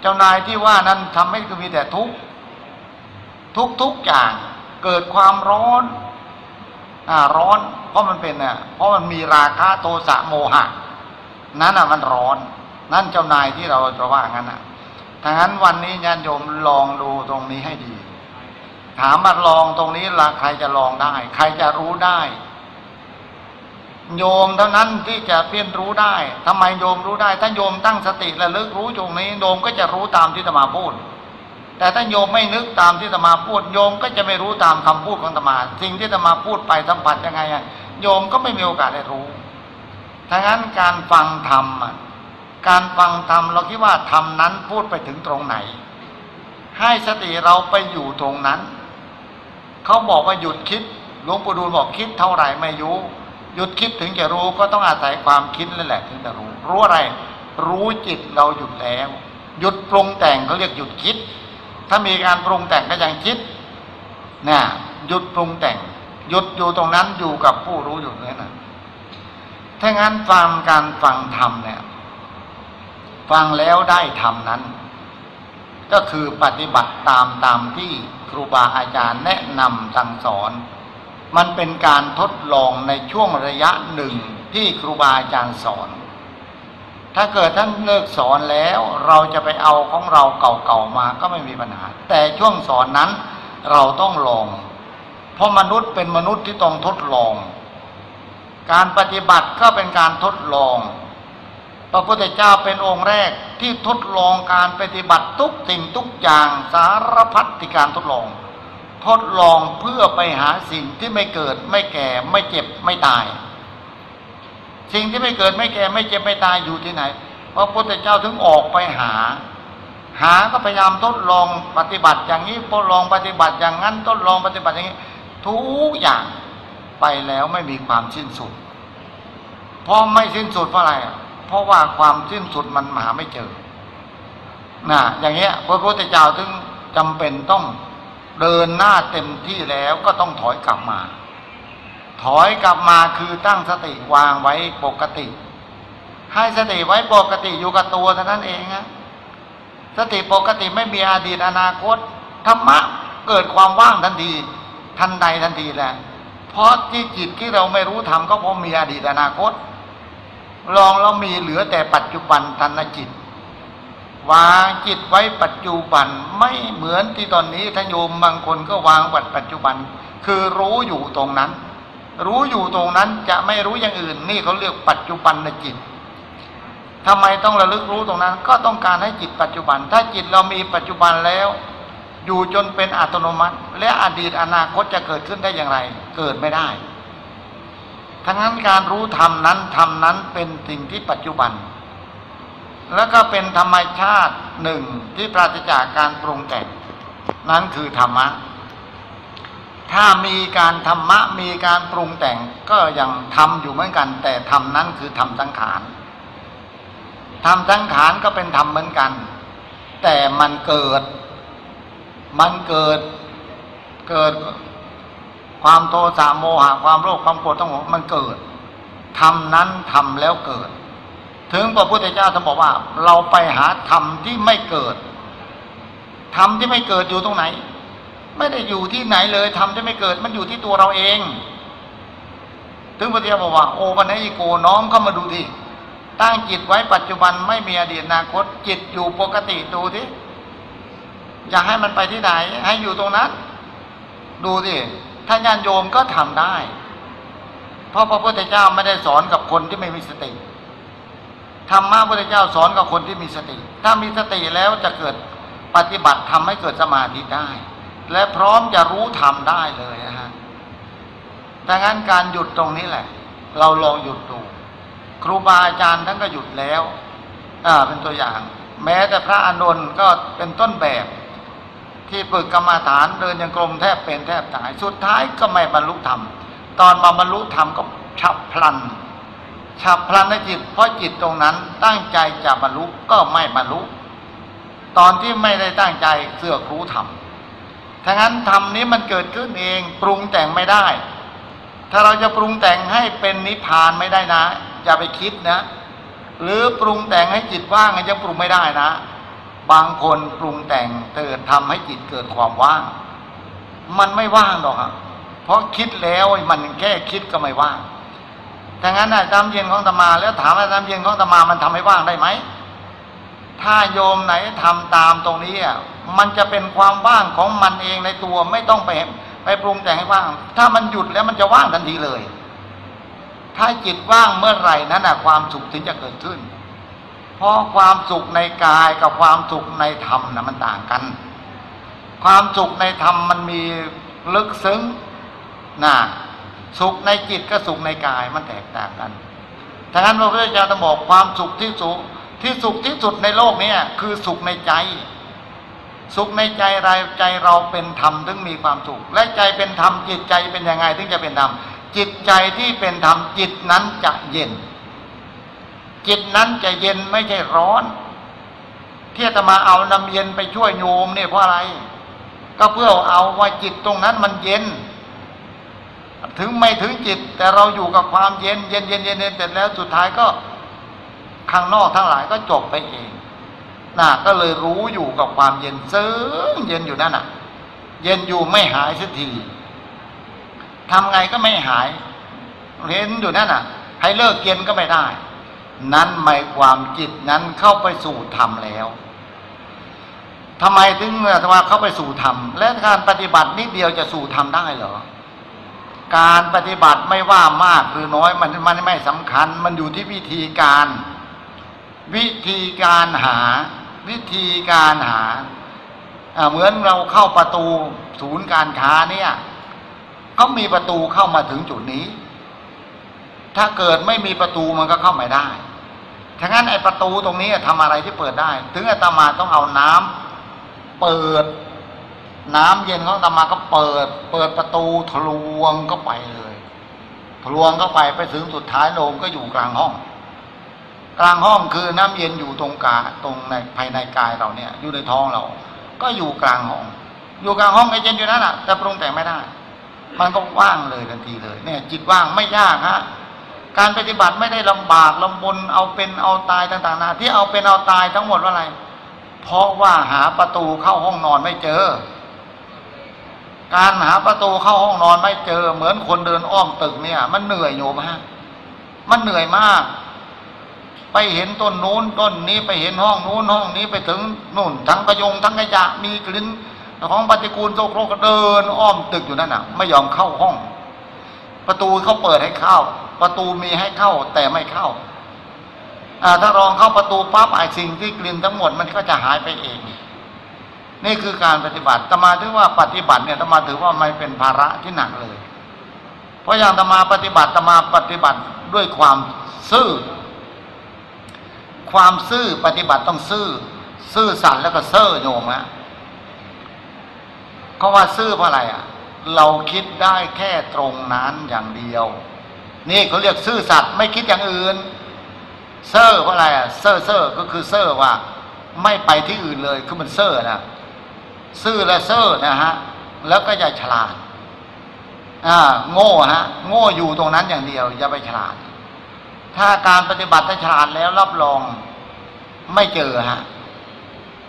เจ้านายที่ว่านั้นทำให้คือมีแต่ทุกข์ทุกทุกอย่างเกิดความร้อนอ่าร้อน เพราะมันเป็นเน่ยเพราะมันมีราคะโทสะโมหะ นั้นอะมันร้อน นั่นเจ้านายที่เราจะว่างั้นอะถ้างั้นวันนี้ญาติโยมลองดูตรงนี้ให้ดี ถามมาลองตรงนี้ละใครจะลองได้ ใครจะรู้ได้ โยมเท่านั้นที่จะเพียนรู้ได้ทำไมโยมรู้ได้ ถ้าโยมตั้งสติและลึกรู้ตรงนี้โยมก็จะรู้ตามที่ธรรมาพูด แต่ถ้าโยมไม่นึกตามที่ธรรมาพูด โยมก็จะไม่รู้ตามคำพูดของธรรมา สิ่งที่ธรรมาพูดไปสัมผัสยังไงโยมก็ไม่มีโอกาสได้รู้ถ้างั้นการฟังธรรมการฟังธรรมเราคิดว่าธรรมนั้นพูดไปถึงตรงไหน ให้สติเราไปอยู่ตรงนั้น เขาบอกว่าหยุดคิดหลวงปู่ดูลบอกคิดเท่าไหร่ไม่รู้ หยุดคิดถึงจะรู้ก็ต้องอาศัยความคิดนั่นแหละถึงจะรู้ รู้อะไร รู้จิตเราหยุดแล้ว หยุดปรุงแต่งเขาเรียกหยุดคิด ถ้ามีการปรุงแต่งก็ยังคิดนี่หยุดปรุงแต่ง หยุดอยู่ตรงนั้นอยู่กับผู้รู้อยู่นั่นนะถ้างั้นฟังการฟังธรรมเนี่ย ฟังแล้วได้ธรรมนั้น ก็คือปฏิบัติตามตามที่ครูบาอาจารย์แนะนำสั่งสอน มันเป็นการทดลองในช่วงระยะหนึ่งที่ครูบาอาจารย์สอน ถ้าเกิดท่านเลิกสอนแล้วเราจะไปเอาของเราเก่าๆมาก็ไม่มีปัญหา แต่ช่วงสอนนั้นเราต้องลอง เพราะมนุษย์เป็นมนุษย์ที่ต้องทดลอง การปฏิบัติก็เป็นการทดลอง พระพุทธเจ้าเป็นองค์แรกที่ทดลองการปฏิบัติทุกสิ่งทุกอย่างสารพัดที่การทดลอง ทดลองเพื่อไปหาสิ่งที่ไม่เกิด ไม่แก่ ไม่เจ็บไม่ตาย สิ่งที่ไม่เกิดไม่แก่ ไม่เจ็บไม่ตายอยู่ที่ไหนพระพุทธเจ้าถึงออกไปหา หาก็พยายามทดลองปฏิบัติอย่างนี้ทดลองปฏิบัติอย่างนั้นทดลองปฏิบัติอย่างนี้ ทุกอย่างไปแล้วไม่มีความสิ้นสุดเพราะไม่สิ้นสุดเพราะอะไรเพราะว่าความสิ้นสุดมันหาไม่เจอนะอย่างเงี้ยพระพุทธเจ้าถึงจำเป็นต้อง เดินหน้าเต็มที่แล้วก็ต้องถอยกลับมา ถอยกลับมาคือตั้งสติวางไว้ปกติ ให้สติไว้ปกติอยู่กับตัวเท่านั้นเองนะสติปกติไม่มีอดีตอนาคตธรรมะเกิดความว่างทันที ทันใดทันทีแหละเพราะที่จิตที่เราไม่รู้ทำก็เพราะมีอดีตอนาคต ลองเรามีเหลือแต่ปัจจุบันทันจิต วางจิตไว้ปัจจุบันไม่เหมือนที่ตอนนี้ท่านโยมบางคนก็วางวัดปัจจุบัน คือรู้อยู่ตรงนั้น รู้อยู่ตรงนั้นจะไม่รู้อย่างอื่น นี่เขาเรียกปัจจุบันในจิตทำไมต้องระลึกรู้ตรงนั้น ก็ต้องการให้จิตปัจจุบัน ถ้าจิตเรามีปัจจุบันแล้ว อยู่จนเป็นอัตโนมัติ และอดีตอนาคตจะเกิดขึ้นได้อย่างไร เกิดไม่ได้ ทั้งนั้นการรู้ธรรมนั้นธรรมนั้นเป็นสิ่งที่ปัจจุบัน แล้วก็เป็นธรรมชาติหนึ่งที่ปราศจากการปรุงแต่งนั้นคือธรรมะ ถ้ามีการธรรมะมีการปรุงแต่งก็ยังทำอยู่เหมือนกัน แต่ธรรมนั้นคือธรรมสังขารธรรมสังขารก็เป็นธรรมเหมือนกัน แต่มันเกิด มันเกิดเกิดความโทสะโมหะความโลภความโกรธต้องมันเกิดทำนั้นทำแล้วเกิด ถึงพระพุทธเจ้าท่านบอกว่า เราไปหาธรรมที่ไม่เกิดธรรมที่ไม่เกิดอยู่ตรงไหน ไม่ได้อยู่ที่ไหนเลยธรรมที่ไม่เกิด มันอยู่ที่ตัวเราเอง ถึงพระเจ้าบอกว่า โอปัญญิโกน้อมเข้ามาดูที่ตั้งจิตไว้ปัจจุบันไม่มีอดีตอนาคต จิตอยู่ปกติดูที่อยากให้มันไปที่ไหน ให้อยู่ตรงนั้น ดูสิถ้าญาณโยมก็ทำได้ เพราะพระพุทธเจ้าไม่ได้สอนกับคนที่ไม่มีสติ ธรรมะพระพุทธเจ้าสอนกับคนที่มีสติ ถ้ามีสติแล้วจะเกิดปฏิบัติทำให้เกิดสมาธิได้ และพร้อมจะรู้ทำได้เลยนะฮะดังนั้นการหยุดตรงนี้แหละ เราลองหยุดดูครูบาอาจารย์ท่านก็หยุดแล้ว อ่า เป็นตัวอย่าง แม้แต่พระอานนท์ก็เป็นต้นแบบ ที่ฝึกกรรมาฐานเดินยังกลมแทบเป็นแทบตาย สุดท้ายก็ไม่บรรลุธรรม ตอนมาบรรลุธรรมก็ฉับพลัน ฉับพลันในจิต เพราะจิตตรงนั้นตั้งใจจะบรรลุก็ไม่บรรลุ ตอนที่ไม่ได้ตั้งใจเสือกรู้ธรรมทั้งนั้นธรรมนี้มันเกิดขึ้นเองปรุงแต่งไม่ได้ ถ้าเราจะปรุงแต่งให้เป็นนิพพานไม่ได้นะ อย่าไปคิดนะ หรือปรุงแต่งให้จิตว่างยังปรุงไม่ได้นะ บางคนปรุงแต่งเกิดทำให้จิตเกิดความว่าง มันไม่ว่างหรอกเพราะคิดแล้วมันแค่คิดก็ไม่ว่าง ถ้างั้นนะน้ำเย็นของตมา แล้วถามว่าน้ำเย็นของตมามันทำให้ว่างได้ไหม ถ้าโยมไหนทำตามตรงนี้อะมันจะเป็นความว่างของมันเองในตัวไม่ต้องไปไปปรุงแต่งให้ว่าง ถ้ามันหยุดแล้วมันจะว่างทันทีเลย ถ้าจิตว่างเมื่อไหร่นั้นนะความสุขถึงจะเกิดขึ้น เพราะความสุขในกายกับความสุขในธรรมนะมันต่างกัน ความสุขในธรรมมันมีลึกซึ้งนะ สุขในจิตกับสุขในกายมันแตกต่างกันทั้งนั้นพระพุทธเจ้าจะบอกความสุขที่สุขที่สุขที่สุดในโลกเนี้คือสุขในใจ สุขในใจราใจเราเป็นธรรมถึงมีความสุข และใจเป็นธรรมจิตใจเป็นยังไงถึงจะเป็นธรรมจิตใจที่เป็นธรรมจิตนั้นจะเย็น จิตนั้นจะเย็นไม่ใช่ร้อนที่จะมาเอาน้ำเย็นไปช่วยโยมเนี่ยเพราะอะไร ก็เพื่อเอาว่าจิตตรงนั้นมันเย็น ถึงไม่ถึงจิต แต่เราอยู่กับความเย็นเย็นเย็นเย็นเย็นเสร็จแล้วสุดท้ายก็ข้างนอกทั้งหลายก็จบไปเองน่ะก็เลยรู้อยู่กับความเย็นซึ้งเย็นอยู่นั่นน่ะ เย็นอยู่ไม่หายสักทีทำไงก็ไม่หาย เห็นอยู่นั่นน่ะ ให้เลิกเย็นก็ไม่ได้ นั้นหมายความจิตนั้นเข้าไปสู่ธรรมแล้วทำไมถึงว่าเข้าไปสู่ธรรมและการปฏิบัตินิดเดียวจะสู่ธรรมได้เหรอ การปฏิบัติไม่ว่ามากหรือน้อยมันมันไม่สำคัญ มันอยู่ที่วิธีการ วิธีการหา วิธีการหาเหมือนเราเข้าประตูศูนย์การค้าเนี่ยเขามีประตูเข้ามาถึงจุดนี้ ถ้าเกิดไม่มีประตูมันก็เข้าไม่ได้ฉะนั้นไอ้ประตูตรงนี้ทำอะไรที่เปิดได้ ถึงอาตมาต้องเอาน้ำเปิด น้ำเย็นของตมาก็เปิด เปิดประตูทะลวงก็ไปเลยทะลวงก็ไปไปถึงสุดท้ายโลมก็อยู่กลางห้อง กลางห้องคือน้ำเย็นอยู่ตรงกาตรงในภายในกายเราเนี่ย อยู่ในท้องเรา ก็อยู่กลางห้อง อยู่กลางห้องไอ้เย็นอยู่นั่นแหะแต่ปรุงแต่งไม่ได้ มันก็ว่างเลยทันทีเลยเนี่ย จิตว่างไม่ยากฮะการปฏิบัติไม่ได้ลำบากลำบนเอาเป็นเอาตายต่างๆนาที่เอาเป็นเอาตายทั้งหมดว่าอะไร เพราะว่าหาประตูเข้าห้องนอนไม่เจอ การหาประตูเข้าห้องนอนไม่เจอ เหมือนคนเดินอ้อมตึกเนี่ย มันเหนื่อยโยมฮะมันเหนื่อยมาก ไปเห็นต้นนู้นต้นนี้ไปเห็นห้องนู้นห้องนี้ไปถึงนู่น ทั้งกระยงทั้งกระยะมีกลิ่นของปฏิกูลโซโครกเดิน อ้อมตึกอยู่นั่นน่ะ ไม่ยอมเข้าห้อง ประตูเขาเปิดให้เข้า ประตูมีให้เข้าแต่ไม่เข้าอ่าถ้ารองเข้าประตูปั๊บไอ้สิ่งที่กลิ่นทั้งหมดมันก็จะหายไปเอง นี่คือการปฏิบัติตมาถือว่าปฏิบัติเนี่ยตมาถือว่าไม่เป็นภาระที่หนักเลย เพราะอย่างตมาปฏิบัติตมาปฏิบัติด้วยความซื่อ ความซื่อปฏิบัติต้องซื่อ ซื่อสัตย์แล้วก็เซ่อโยมฮะเขาว่าซื่อเพราะอะไรอะ เราคิดได้แค่ตรงนั้นอย่างเดียว นี่เขาเรียกซื่อสัตย์ไม่คิดอย่างอื่น เซ่อเพราะอะไรอะเซ่อเซ่อก็คือเซ่อว่า ไม่ไปที่อื่นเลยคือมันเซ่อนะ ซื่อและเซ่อนะฮะ แล้วก็จะฉลาด อ่า โง่ฮะ โง่อยู่ตรงนั้นอย่างเดียว อย่าไปฉลาด ถ้าการปฏิบัติถ้าฉลาดแล้วรับรองไม่เจอฮะ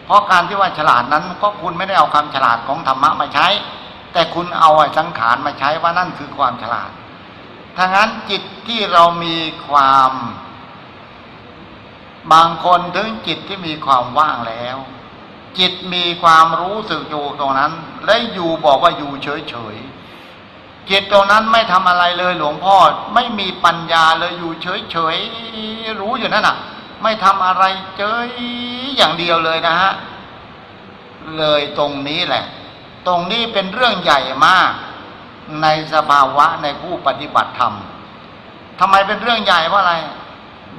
เพราะการที่ว่าฉลาดนั้น ก็คุณไม่ได้เอาความฉลาดของธรรมะมาใช้ แต่คุณเอาสังขารมาใช้ว่านั่นคือความฉลาดถ้างั้นจิตที่เรามีความ บางคนถึงจิตที่มีความว่างแล้ว จิตมีความรู้สึกอยู่ตรงนั้น และอยู่บอกว่าอยู่เฉยๆจิตตรงนั้นไม่ทำอะไรเลยหลวงพ่อไม่มีปัญญาเลยอยู่เฉยๆรู้อยู่นั่นน่ะ ไม่ทำอะไรเฉยอย่างเดียวเลยนะฮะเลยตรงนี้แหละ ตรงนี้เป็นเรื่องใหญ่มาก ในสภาวะในผู้ปฏิบัติธรรมทำไมเป็นเรื่องใหญ่เพราะอะไร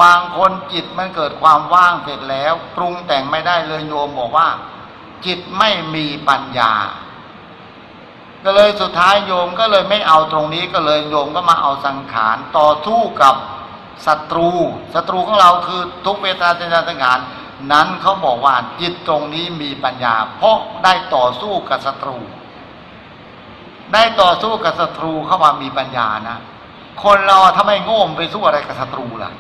บางคนจิตมันเกิดความว่างเสร็จแล้ว ปรุงแต่งไม่ได้เลยโยมบอกว่า จิตไม่มีปัญญา ก็เลยสุดท้ายโยมก็เลยไม่เอาตรงนี้ก็เลยโยมก็มาเอาสังขารต่อสู้กับศัตรูศัตรูของเราคือทุกเวทนาสัญญาสังขารนั้นเขาบอกว่าจิตตรงนี้มีปัญญา เพราะได้ต่อสู้กับศัตรู ได้ต่อสู้กับศัตรูเข้ามามีปัญญานะ คนเราถ้าไม่โง่ไปสู้อะไรกับศัตรูล่ะ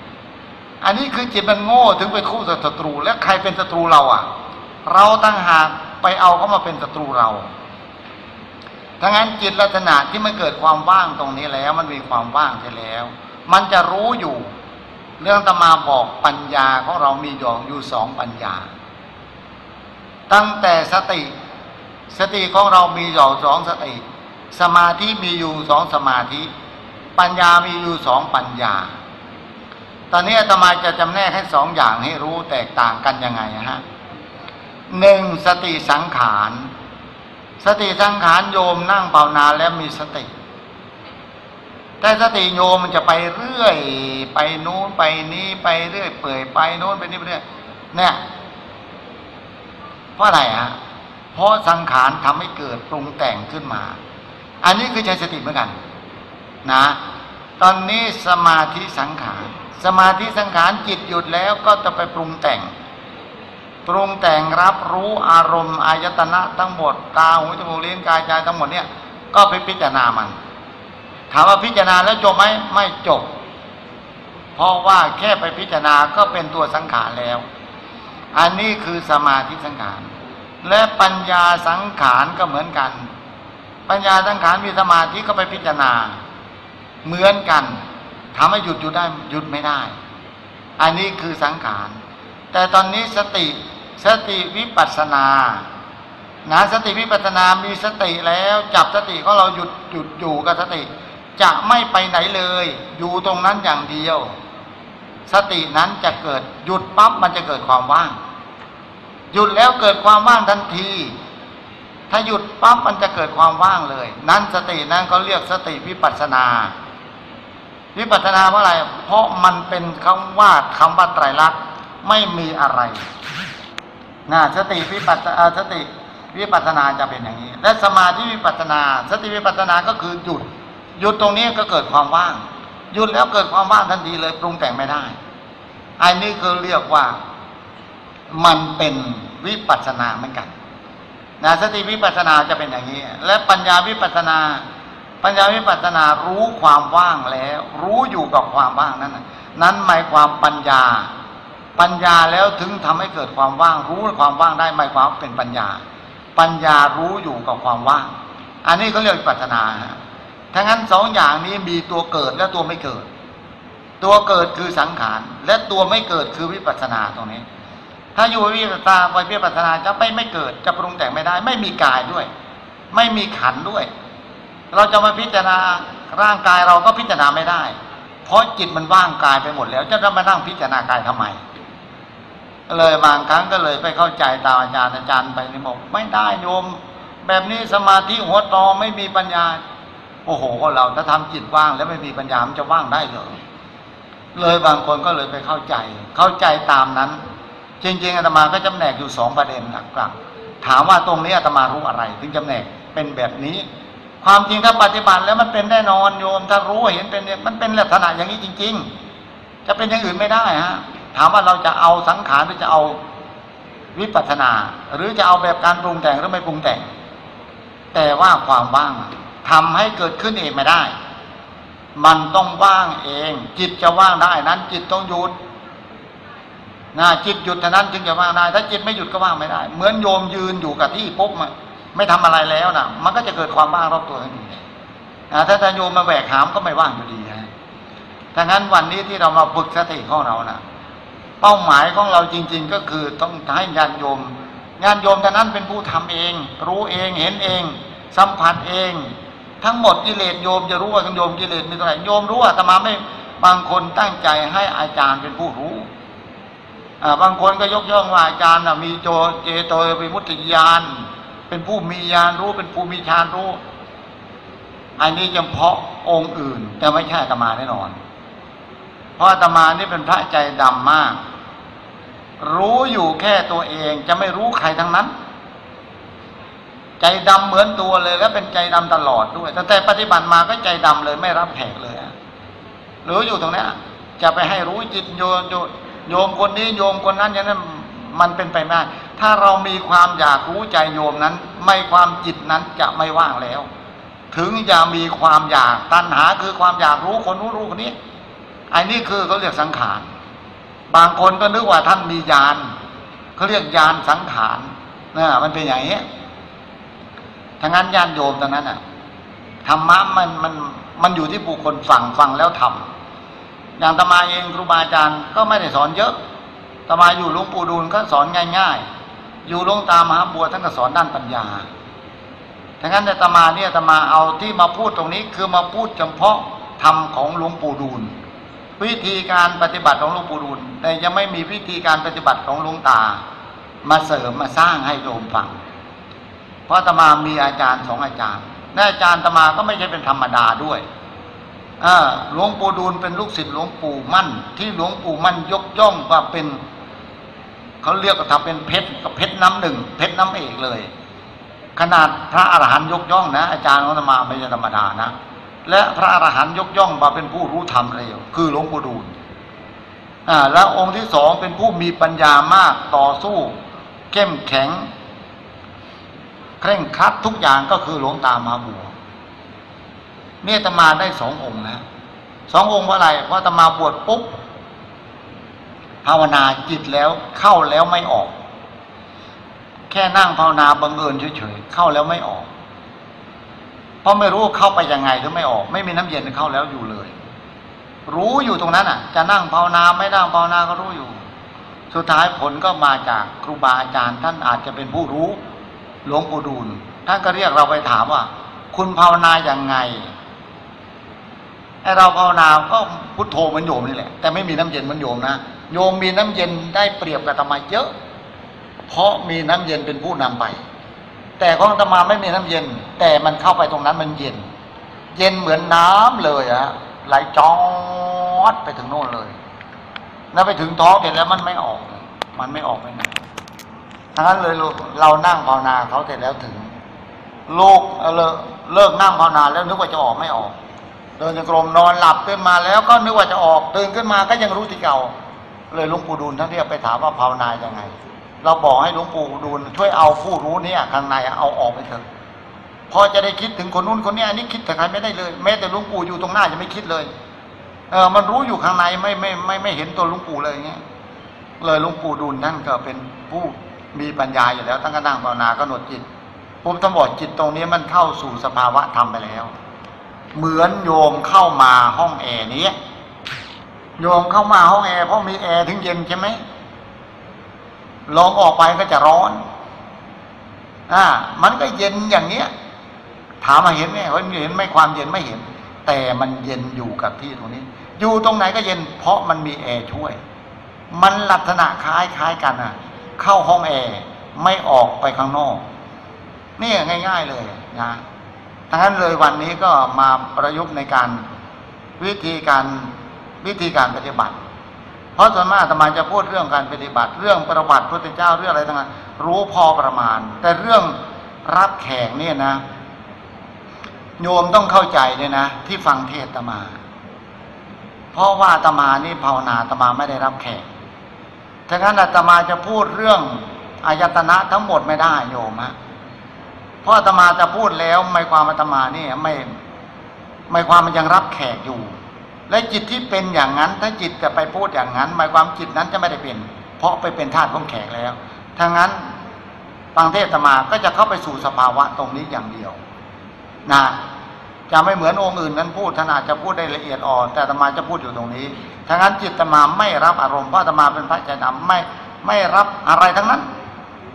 อันนี้คือจิตมันโง่ถึงไปคู่กับศัตรู แล้วใครเป็นศัตรูเราอะ เราตั้งหากไปเอาเขามาเป็นศัตรูเราทั้งนั้นจิตลักษณะที่มันเกิดความว่างตรงนี้แล้ว มันมีความว่างใช่แล้ว มันจะรู้อยู่ เรื่องตมาบอกปัญญาของเรามีอยู่อยู่สองปัญญา ตั้งแต่สติ สติของเรามีอยู่สองสติ สมาธิมีอยู่สองสมาธิ ปัญญามีอยู่สองปัญญา ตอนนี้อาตมาจะจำแนกให้สองอย่างให้รู้แตกต่างกันยังไงฮะหนึ่งสติสังขาร สติสังขารโยมนั่งเป่านาแล้วมีสติ แต่สติโยมมันจะไปเรื่อยไปนู้นไปนี้ไปเรื่อยเปื่อยไปโน้นไปนี้ไปเรื่อยเนี่ยเพราะอะไรฮะเพราะสังขารทำให้เกิดปรุงแต่งขึ้นมา อันนี้คือใช้สติเหมือนกัน นะ ตอนนี้สมาธิสังขาร สมาธิสังขารจิตหยุดแล้วก็จะไปปรุงแต่ง ปรุงแต่งรับรู้อารมณ์อายตนะทั้งหมดตาหูจมูกลิ้นกายใจทั้งหมดเนี่ยก็ไปพิจารณามัน ถามว่าพิจารณาแล้วจบไหมไม่จบ เพราะว่าแค่ไปพิจารณาก็เป็นตัวสังขารแล้ว อันนี้คือสมาธิสังขาร และปัญญาสังขารก็เหมือนกัน ปัญญาสังขารมีสมาธิก็ไปพิจารณา เหมือนกัน ถามว่าหยุดหยุดได้หยุดไม่ได้ อันนี้คือสังขาร แต่ตอนนี้สติสติวิปัสนานะสติวิปัสนามีสติแล้ว จับสติของเราหยุดหยุดอยู่กับสติ จะไม่ไปไหนเลย อยู่ตรงนั้นอย่างเดียว สตินั้นจะเกิดหยุดปั๊บมันจะเกิดความว่าง หยุดแล้วเกิดความว่างทันที ถ้าหยุดปั๊บมันจะเกิดความว่างเลย นั้นสตินั้นเขาเรียกสติวิปัสนา วิปัสนาเพราะอะไร เพราะมันเป็นคำว่าคำว่าไตรลักษณ์ไม่มีอะไรนะสติวิปัสสติวิปัสนาจะเป็นอย่างนี้ และสมาธิวิปัสนา สติวิปัสนาก็คือหยุดหยุดตรงนี้ก็เกิดความว่างหยุดแล้วเกิดความว่างทันทีเลยปรุงแต่งไม่ได้อันนี้คือเรียกว่ามันเป็นวิปัสนาเหมือนกันนะสติวิปัสนาจะเป็นอย่างนี้ และปัญญาวิปัสนา ปัญญาวิปัสนารู้ความว่างแล้ว รู้อยู่กับความว่างนั้นนั้นหมายความปัญญา ปัญญาแล้วถึงทำให้เกิดความว่าง รู้ความว่างได้หมายความเป็นปัญญา ปัญญารู้อยู่กับความว่าง อันนี้เขาเรียกวิปัสนาทั้งนั้นสองอย่างนี้มีตัวเกิดและตัวไม่เกิด ตัวเกิดคือสังขาร และตัวไม่เกิดคือวิปัสสนาตรงนี้ ถ้าอยู่วิปัสสนาไปวิปัสสนาจะไม่ไม่เกิดจะปรุงแต่งไม่ได้ ไม่มีกายด้วย ไม่มีขันด้วย เราจะมาพิจารณาร่างกายเราก็พิจารณาไม่ได้ เพราะจิตมันว่างกายไปหมดแล้ว จะมานั่งพิจารณากายทำไม เลยบางครั้งก็เลยไปเข้าใจตามอาจารย์อาจารย์ไปนี่บอกไม่ได้โยม แบบนี้สมาธิหัวตอไม่มีปัญญา โอ้โหเราถ้าทำจิตว่างแล้วไม่มีปัญญามันจะว่างได้เหรอเลยบางคนก็เลยไปเข้าใจ เข้าใจตามนั้น จริงๆอาตมาก็จำแนกอยู่สองประเด็นหลักๆถามว่าตรงนี้อาตมารู้อะไร ถึงจำแนกเป็นแบบนี้ ความจริงถ้าปฏิบัติแล้วมันเป็นแน่นอนโยม ถ้ารู้เห็นเป็นมันเป็นลักษณะอย่างนี้จริง ๆ จะเป็นอย่างอื่นไม่ได้ฮะถามว่าเราจะเอาสังขารหรือจะเอาวิปัสสนา หรือจะเอาแบบการปรุงแต่งหรือไม่ปรุงแต่ง แต่ว่าความว่างทำให้เกิดขึ้นเองไม่ได้ มันต้องว่างเอง จิตจะว่างได้นั้น จิตต้องหยุดนะจิตหยุดเท่านั้นจึงจะว่างได้ ถ้าจิตไม่หยุดก็ว่างไม่ได้ เหมือนโยมยืนอยู่กับที่ปุ๊บมัน ไม่ทำอะไรแล้วนะมันก็จะเกิดความว่างรอบตัวทันทีนะถ้าโยมมาแหวกหามก็ไม่ว่างอยู่ดีนะถ้างั้นวันนี้ที่เรามาฝึกสติของเรานะเป้าหมายของเราจริง ๆ ก็คือต้องให้ญาติโยมญาติโยมท่านั้นเป็นผู้ทำเอง รู้เองเห็นเอง สัมผัสเอง ทั้งหมดกิเลสโยมจะรู้ว่าโยมกิเลสมีเท่าไหร่โยมรู้ว่าอาตมาไม่บางคนตั้งใจให้อาจารย์เป็นผู้รู้อ่าบางคนก็ยกย่องว่าอาจารย์น่ะมีโจเจโตวิมุตติญาณ เป็นผู้มีญาณรู้เป็นผู้มีฌานรู้ อันนี้เฉพาะองค์อื่น แต่ไม่ใช่ตมาแน่นอน เพราะตมานี่เป็นพระใจดำมาก รู้อยู่แค่ตัวเองจะไม่รู้ใครทั้งนั้น ใจดำเหมือนตัวเลย แล้วเป็นใจดำตลอดด้วยตั้งแต่ปฏิบัติมาก็ใจดำเลยไม่รับแขกเลยอะรู้อยู่ตรงนี้จะไปให้รู้จิตโยโยโยมคนนี้โยมคนนั้นอย่างนั้น มันเป็นไปไม่ได้ถ้าเรามีความอยากรู้ใจโยมนั้น ไม่ความจิตนั้นจะไม่ว่างแล้ว ถึงจะมีความอยากตัณหาคือความอยากรู้คนนู้นรู้คนนี้ไอ้นี่คือเขาเรียกสังขารบางคนก็นึกว่าท่านมีญาณเขาเรียกญาณสังขารนะมันเป็นอย่างนี้ทั้งนั้นญาณโยมตรงนั้นอะธรรมะมันมันมันอยู่ที่บุคคลฟังฟังแล้วทำอย่างตมาเองครูบาอาจารย์ก็ไม่ได้สอนเยอะ ตมาอยู่หลวงปู่ดูลก็สอนง่าย ๆ อยู่หลวงตามหาบัวท่านก็สอนด้านปัญญาทั้งนั้นในตมาเนี่ยตมาเอาที่มาพูดตรงนี้คือมาพูดเฉพาะธรรมของหลวงปู่ดูล วิธีการปฏิบัติของหลวงปู่ดูลแต่ยังไม่มีวิธีการปฏิบัติของหลวงตา มาเสริมมาสร้างให้โยมฟัง เพราะตมามีอาจารย์สองอาจารย์และอาจารย์ตมาก็ไม่ใช่เป็นธรรมดาด้วยหลวงปู่ดูลเป็นลูกศิษย์หลวงปู่มั่น ที่หลวงปู่มั่นยกย่องว่าเป็น เขาเรียกว่าทำเป็นเพชรกับเพชรน้ำหนึ่งเพชรน้ำเอกเลย ขนาดพระอรหันต์ยกย่องนะ อาจารย์ของธรรมาไม่ใช่ธรรมดานะ และพระอรหันต์ยกย่องมาเป็นผู้รู้ธรรมเร็วคือหลวงปู่ดูลอ่าแล้วองค์ที่สองเป็นผู้มีปัญญามากต่อสู้เข้มแข็งเคร่งครัดทุกอย่างก็คือหลวงตามาบัวเนี่ยตมาได้สององค์นะสององค์เพราะอะไรเพราะตมาบวชปุ๊บ ภาวนาจิตแล้วเข้าแล้วไม่ออก แค่นั่งภาวนาบังเอิญเฉยๆเข้าแล้วไม่ออก เพราะไม่รู้เข้าไปยังไงหรือไม่ออก ไม่มีน้ำเย็นเข้าแล้วอยู่เลย รู้อยู่ตรงนั้นอะ จะนั่งภาวนาไม่นั่งภาวนาก็รู้อยู่ สุดท้ายผลก็มาจากครูบาอาจารย์ ท่านอาจจะเป็นผู้รู้หลวงปู่ดูลท่านก็เรียกเราไปถามว่า คุณภาวนาอย่างไง ไอเราภาวนาก็พุทโธเหมือนโยมนี่แหละ แต่ไม่มีน้ำเย็นเหมือนโยมนะ โยมมีน้ำเย็นได้เปรียบกับธรรมะเยอะ เพราะมีน้ำเย็นเป็นผู้นำไป แต่ของธรรมาไม่มีน้ำเย็น แต่มันเข้าไปตรงนั้นมันเย็น เย็นเหมือนน้ำเลยอะไหลจอดไปถึงโน่นเลย แล้วไปถึงท้องเสร็จแล้วมันไม่ออก มันไม่ออกไปไหนทั้งนั้นเลยเรานั่งภาวนาเขาเสร็จแล้วถึงลูกเลิกนั่งภาวนาแล้วนึกว่าจะออกไม่ออก เดินจงกรมนอนหลับขึ้นมาแล้วก็นึกว่าจะออกตื่นขึ้นมาก็ยังรู้ที่เก่า เลยหลวงปู่ดูลท่านเรียกไปถามว่าภาวนายังไง เราบอกให้หลวงปู่ดูลช่วยเอาผู้รู้เนี่ยข้างในเอาออกไปเถอะพอจะได้คิดถึงคนนู้นคนนี้อันนี้คิดแต่ใครไม่ได้เลย แม้แต่หลวงปู่อยู่ตรงหน้าจะไม่คิดเลยเออมันรู้อยู่ข้างในไม่ไม่ไม่ไม่เห็นตัวหลวงปู่เลยเงี้ยเลยหลวงปู่ดูลนั่นก็เป็นผู้มีปัญญาอยู่แล้วตั้งกระนั่งภาวนาก็หนดจิตผมต้องบอกจิตตรงนี้มันเข้าสู่สภาวะธรรมไปแล้ว เหมือนโยมเข้ามาห้องแอร์นี้โยมเข้ามาห้องแอร์เพราะมีแอร์ถึงเย็นใช่ไหมลองออกไปก็จะร้อน อ่า มันก็เย็นอย่างเนี้ย ถามมาเห็นไหมเห็นไหมความเย็นไม่เห็น แต่มันเย็นอยู่กับที่ตรงนี้ อยู่ตรงไหนก็เย็น เพราะมันมีแอร์ช่วย มันลักษณะคล้ายคล้ายกันอะ เข้าห้องแอร์ไม่ออกไปข้างนอกนี่ง่าย ๆเลยนะ ทั้งนั้นเลยวันนี้ก็มาประยุกต์ในการวิธีการวิธีการปฏิบัติ เพราะส่วนมากธรรมาจะพูดเรื่องการปฏิบัติ เรื่องประวัติพระเจ้าเรื่องอะไรต่างๆรู้พอประมาณ แต่เรื่องรับแขกเนี่ยนะ โยมต้องเข้าใจเลยนะ ที่ฟังเทศตมา เพราะว่าตมานี่ภาวนาตมาไม่ได้รับแขกถ้างั้นอาตมาจะพูดเรื่องอายตนะทั้งหมดไม่ได้โยมฮะ เพราะอาตมาจะพูดแล้วไม่ความอาตมานี่ไม่ไม่ความมันยังรับแขกอยู่ และจิตที่เป็นอย่างนั้น ถ้าจิตจะไปพูดอย่างนั้นหมายความจิตนั้นจะไม่ได้เป็น เพราะไปเป็นธาตุของแขกแล้วถ้างั้นฟังเทศมาก็จะเข้าไปสู่สภาวะตรงนี้อย่างเดียวนะจะไม่เหมือนองค์อื่นนั้นพูดท่านอาจจะพูดได้ละเอียดอ่อนแต่ตมาจะพูดอยู่ตรงนี้ทั้งนั้นจิตตมาไม่รับอารมณ์เพราะตมาเป็นพระใจดำไม่ไม่รับอะไรทั้งนั้น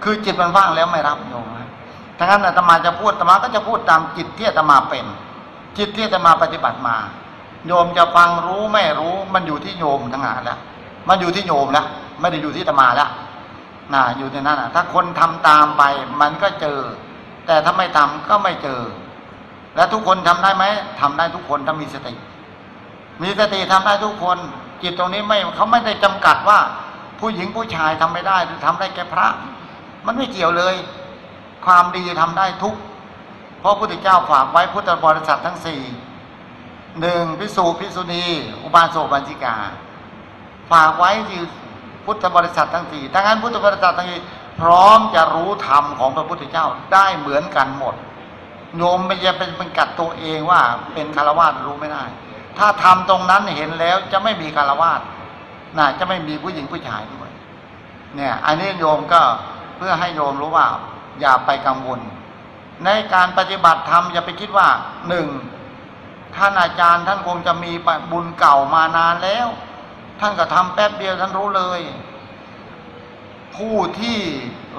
คือจิตมันว่างแล้วไม่รับโยม นะทั้งนั้นอาตมาจะพูดอาตมาก็จะพูดตามจิตที่อาตมาเป็น จิตที่อาตมาปฏิบัติมา โยมจะฟังรู้ไม่รู้มันอยู่ที่โยมทั้งหลายแล้วมันอยู่ที่โยมแล้วไม่ได้อยู่ที่อาตมาแล้วนะอยู่ในนั้นนะถ้าคนทำตามไปมันก็เจอ แต่ถ้าไม่ทำก็ไม่เจอ แล้วทุกคนทำได้ไหมทำได้ทุกคนถ้ามีสติ มีสติทำได้ทุกคน จิตตรงนี้ไม่เขาไม่ได้จำกัดว่า ผู้หญิงผู้ชายทำไม่ได้หรือทำได้แค่พระ มันไม่เกี่ยวเลย ความดีทำได้ทุก เพราะพระพุทธเจ้าฝากไว้พุทธบริษัททั้งสี่หนึ่งพิสูพิสุณีอุบาสกบัญชิกา ฝากไว้ที่พุทธบริษัททั้งสี่ทั้งนั้นพุทธบริษัททั้งสี่พร้อมจะรู้ธรรมของพระพุทธเจ้าได้เหมือนกันหมดโยมไม่จะเป็นเป็นกัดตัวเองว่าเป็นคารวะรู้ไม่ได้ ถ้าทำตรงนั้นเห็นแล้วจะไม่มีคารวะน่ะจะไม่มีผู้หญิงผู้ชายด้วย เนี่ย อันนี้โยมก็เพื่อให้โยมรู้ว่า อย่าไปกังวล ในการปฏิบัติธรรมอย่าไปคิดว่าหนึ่งท่านอาจารย์ท่านคงจะมีบุญเก่ามานานแล้ว ท่านก็ทำแป๊บเดียวท่านรู้เลย ผู้ที่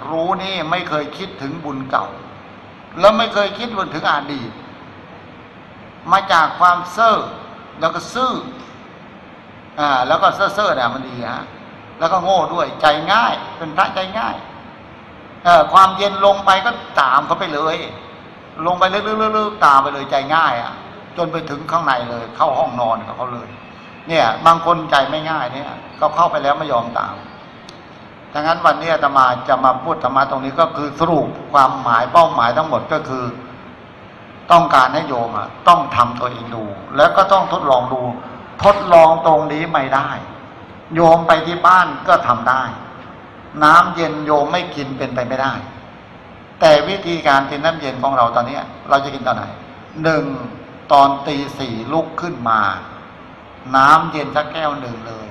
รู้นี่ไม่เคยคิดถึงบุญเก่า แล้วไม่เคยคิดถึงอดีต มาจากความเซ่อแล้วก็ซื่ออ่าแล้วก็เซ่อเซ่อเนี่ยมันดีฮะแล้วก็โง่ด้วยใจง่าย เป็นพระใจง่าย ความเย็นลงไปก็ตามเขาไปเลย ลงไปลึกๆๆตามไปเลยใจง่ายอะ จนไปถึงข้างในเลย เข้าห้องนอนกับเขาเลย เนี่ย บางคนใจไม่ง่ายเนี่ยก็เข้าไปแล้วไม่ยอมตามดังนั้นวันนี้อาตมาจะมาพูดธรรมะตรงนี้ก็คือสรุปความหมายเป้าหมายทั้งหมดก็คือ ต้องการให้โยมอะต้องทำตัวเองดู แล้วก็ต้องทดลองดู ทดลองตรงนี้ไม่ได้ โยมไปที่บ้านก็ทำได้ น้ำเย็นโยมไม่กินเป็นไปไม่ได้ แต่วิธีการกินน้ำเย็นของเราตอนนี้เราจะกินตอนไหนหนึ่งตอนตีสี่ลุกขึ้นมา น้ำเย็นสักแก้วหนึ่งเลย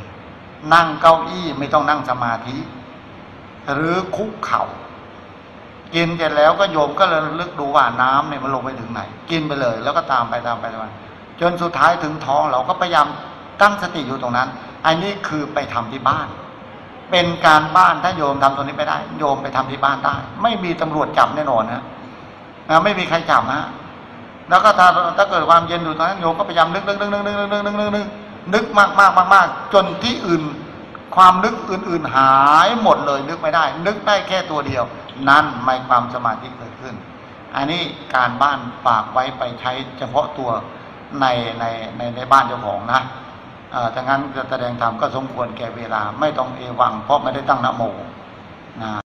นั่งเก้าอี้ไม่ต้องนั่งสมาธิ หรือคุกเข่ากินเสร็จแล้วก็โยมก็เลยลึกดูว่าน้ำเนี่ยมันลงไปถึงไหน กินไปเลย แล้วก็ตามไปตามไปตามไปจนสุดท้ายถึงท้องเราก็พยายามตั้งสติอยู่ตรงนั้น อันนี้คือไปทำที่บ้าน เป็นการบ้านถ้าโยมทำตรงนี้ไม่ได้ โยมไปทำที่บ้านได้ ไม่มีตำรวจจับแน่นอนนะนะไม่มีใครจับนะแล้วก็ถ้าถ้าเกิดความเย็นอยู่ตรงนั้นโยมก็พยายามนึกนึกนึกนึกนึกนึกนึกนึกนึกนึกมากมากมากมากจนที่อื่น ความนึกอื่น ๆ หายหมดเลยนึกไม่ได้ นึกได้แค่ตัวเดียว นั่นไม่ความสมาธิเกิดขึ้น อันนี้การบ้านฝากไว้ไปใช้เฉพาะตัวในในในในบ้านเจ้าของนะ ถ้างั้นจะแสดงธรรมก็สมควรแก่เวลา ไม่ต้องเอวังเพราะไม่ได้ตั้งนโมนะ